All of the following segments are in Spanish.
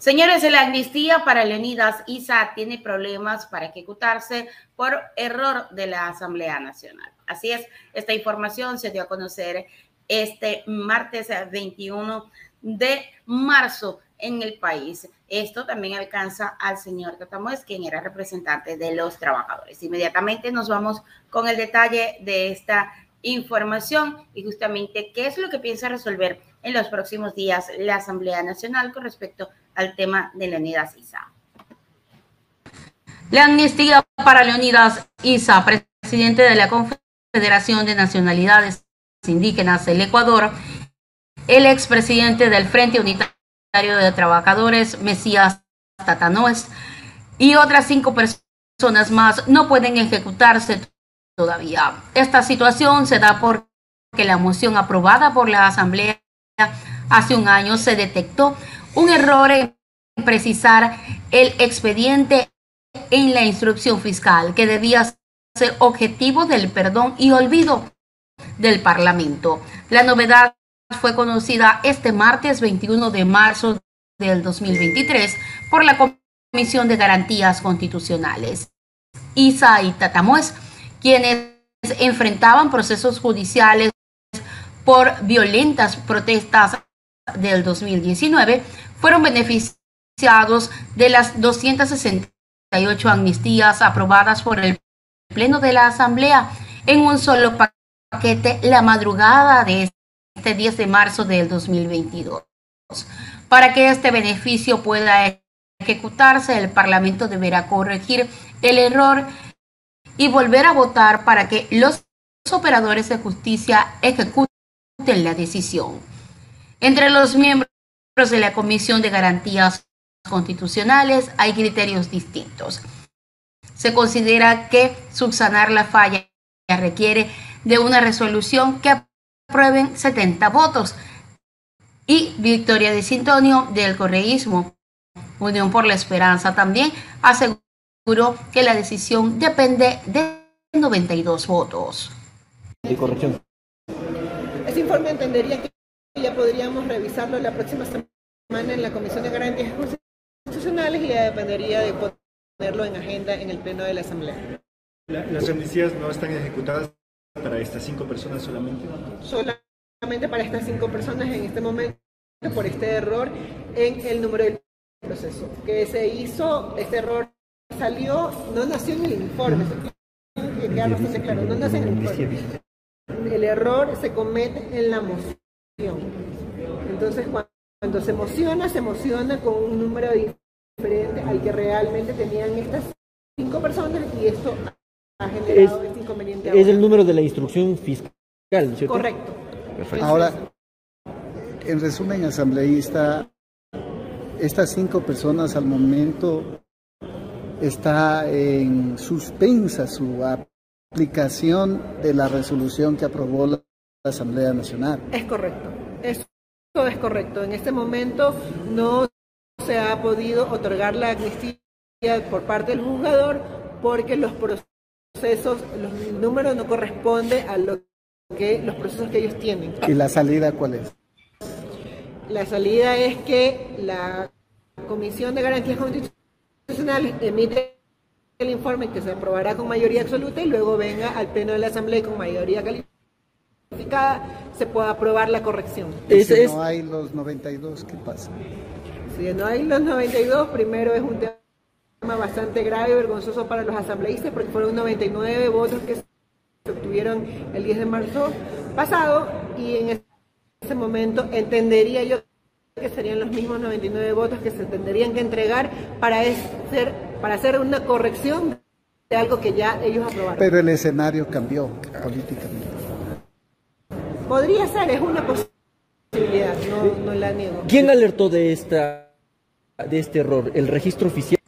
Señores, la amnistía para Leonidas Isa tiene problemas para ejecutarse por error de la Asamblea Nacional. Así es, esta información se dio a conocer este martes 21 de marzo en el país. Esto también alcanza al señor Tatamuez, quien era representante de los trabajadores. Inmediatamente nos vamos con el detalle de esta información y justamente qué es lo que piensa resolver en los próximos días la Asamblea Nacional con respecto al tema de Leonidas Isa. La amnistía para Leonidas Isa, presidente de la Confederación de Nacionalidades Indígenas del Ecuador, el expresidente del Frente Unitario de Trabajadores, Mesías Tatanoes, y otras cinco personas más no pueden ejecutarse todavía. Esta situación se da porque la moción aprobada por la Asamblea hace un año se detectó un error en precisar el expediente en la instrucción fiscal que debía ser objetivo del perdón y olvido del Parlamento. La novedad fue conocida este martes 21 de marzo del 2023 por la Comisión de Garantías Constitucionales. Isa y Tatamues, quienes enfrentaban procesos judiciales por violentas protestas del 2019, fueron beneficiados de las 268 amnistías aprobadas por el Pleno de la Asamblea en un solo paquete la madrugada de este 10 de marzo del 2022. Para que este beneficio pueda ejecutarse, el Parlamento deberá corregir el error y volver a votar para que los operadores de justicia ejecuten la decisión. Entre los miembros de la Comisión de Garantías Constitucionales hay criterios distintos. Se considera que subsanar la falla requiere de una resolución que aprueben 70 votos. Y Victoria de Sintonio del Correísmo, Unión por la Esperanza, también aseguró que la decisión depende de 92 votos. corrección. Ese informe entendería que ya podríamos revisarlo la próxima semana en la Comisión de Garantías Constitucionales y ya dependería de ponerlo en agenda en el Pleno de la Asamblea. ¿Las amnistías no están ejecutadas para estas cinco personas solamente? Solamente para estas cinco personas en este momento por este error en el número del proceso. Que se hizo, este error salió, no nació en el informe, que queda bastante claro, no nació en el informe. El error se comete en la moción. Entonces, cuando se emociona, se emociona con un número diferente al que realmente tenían estas cinco personas y esto ha generado este inconveniente. Es el número de la instrucción fiscal, ¿cierto? Correcto. Ahora, en resumen, asambleísta, estas cinco personas al momento está en suspensa su aplicación de la resolución que aprobó la Asamblea Nacional. Es correcto, eso es correcto. En este momento no se ha podido otorgar la amnistía por parte del juzgador porque los procesos, los números no corresponden a lo que los procesos que ellos tienen. ¿Y la salida cuál es? La salida es que la Comisión de Garantías Constitucionales emite el informe que se aprobará con mayoría absoluta y luego venga al Pleno de la Asamblea con mayoría calificada se pueda aprobar la corrección. si no hay los 92, ¿qué pasa? Si no hay los 92, primero es un tema bastante grave y vergonzoso para los asambleístas porque fueron 99 votos que se obtuvieron el 10 de marzo pasado y en ese momento entendería yo que serían los mismos 99 votos que se tendrían que entregar para hacer, para hacer una corrección de algo que ya ellos aprobaron. Pero el escenario cambió políticamente. Podría ser, es una posibilidad, no, la niego. ¿Quién alertó de, esta, de este error? ¿El registro oficial?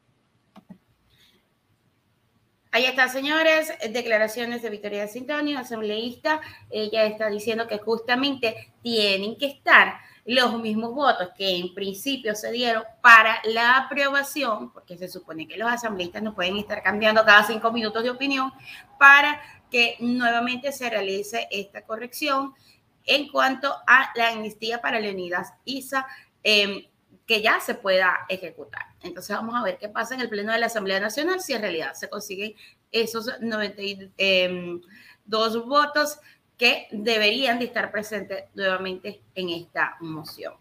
Ahí está, señores, declaraciones de Victoria Sintonio, asambleísta. Ella está diciendo que justamente tienen que estar los mismos votos que en principio se dieron para la aprobación, porque se supone que los asambleístas no pueden estar cambiando cada cinco minutos de opinión, para que nuevamente se realice esta corrección en cuanto a la amnistía para Leonidas Isa, em, que ya se pueda ejecutar. Entonces vamos a ver qué pasa en el Pleno de la Asamblea Nacional si en realidad se consiguen esos 92 em, votos que deberían de estar presentes nuevamente en esta moción.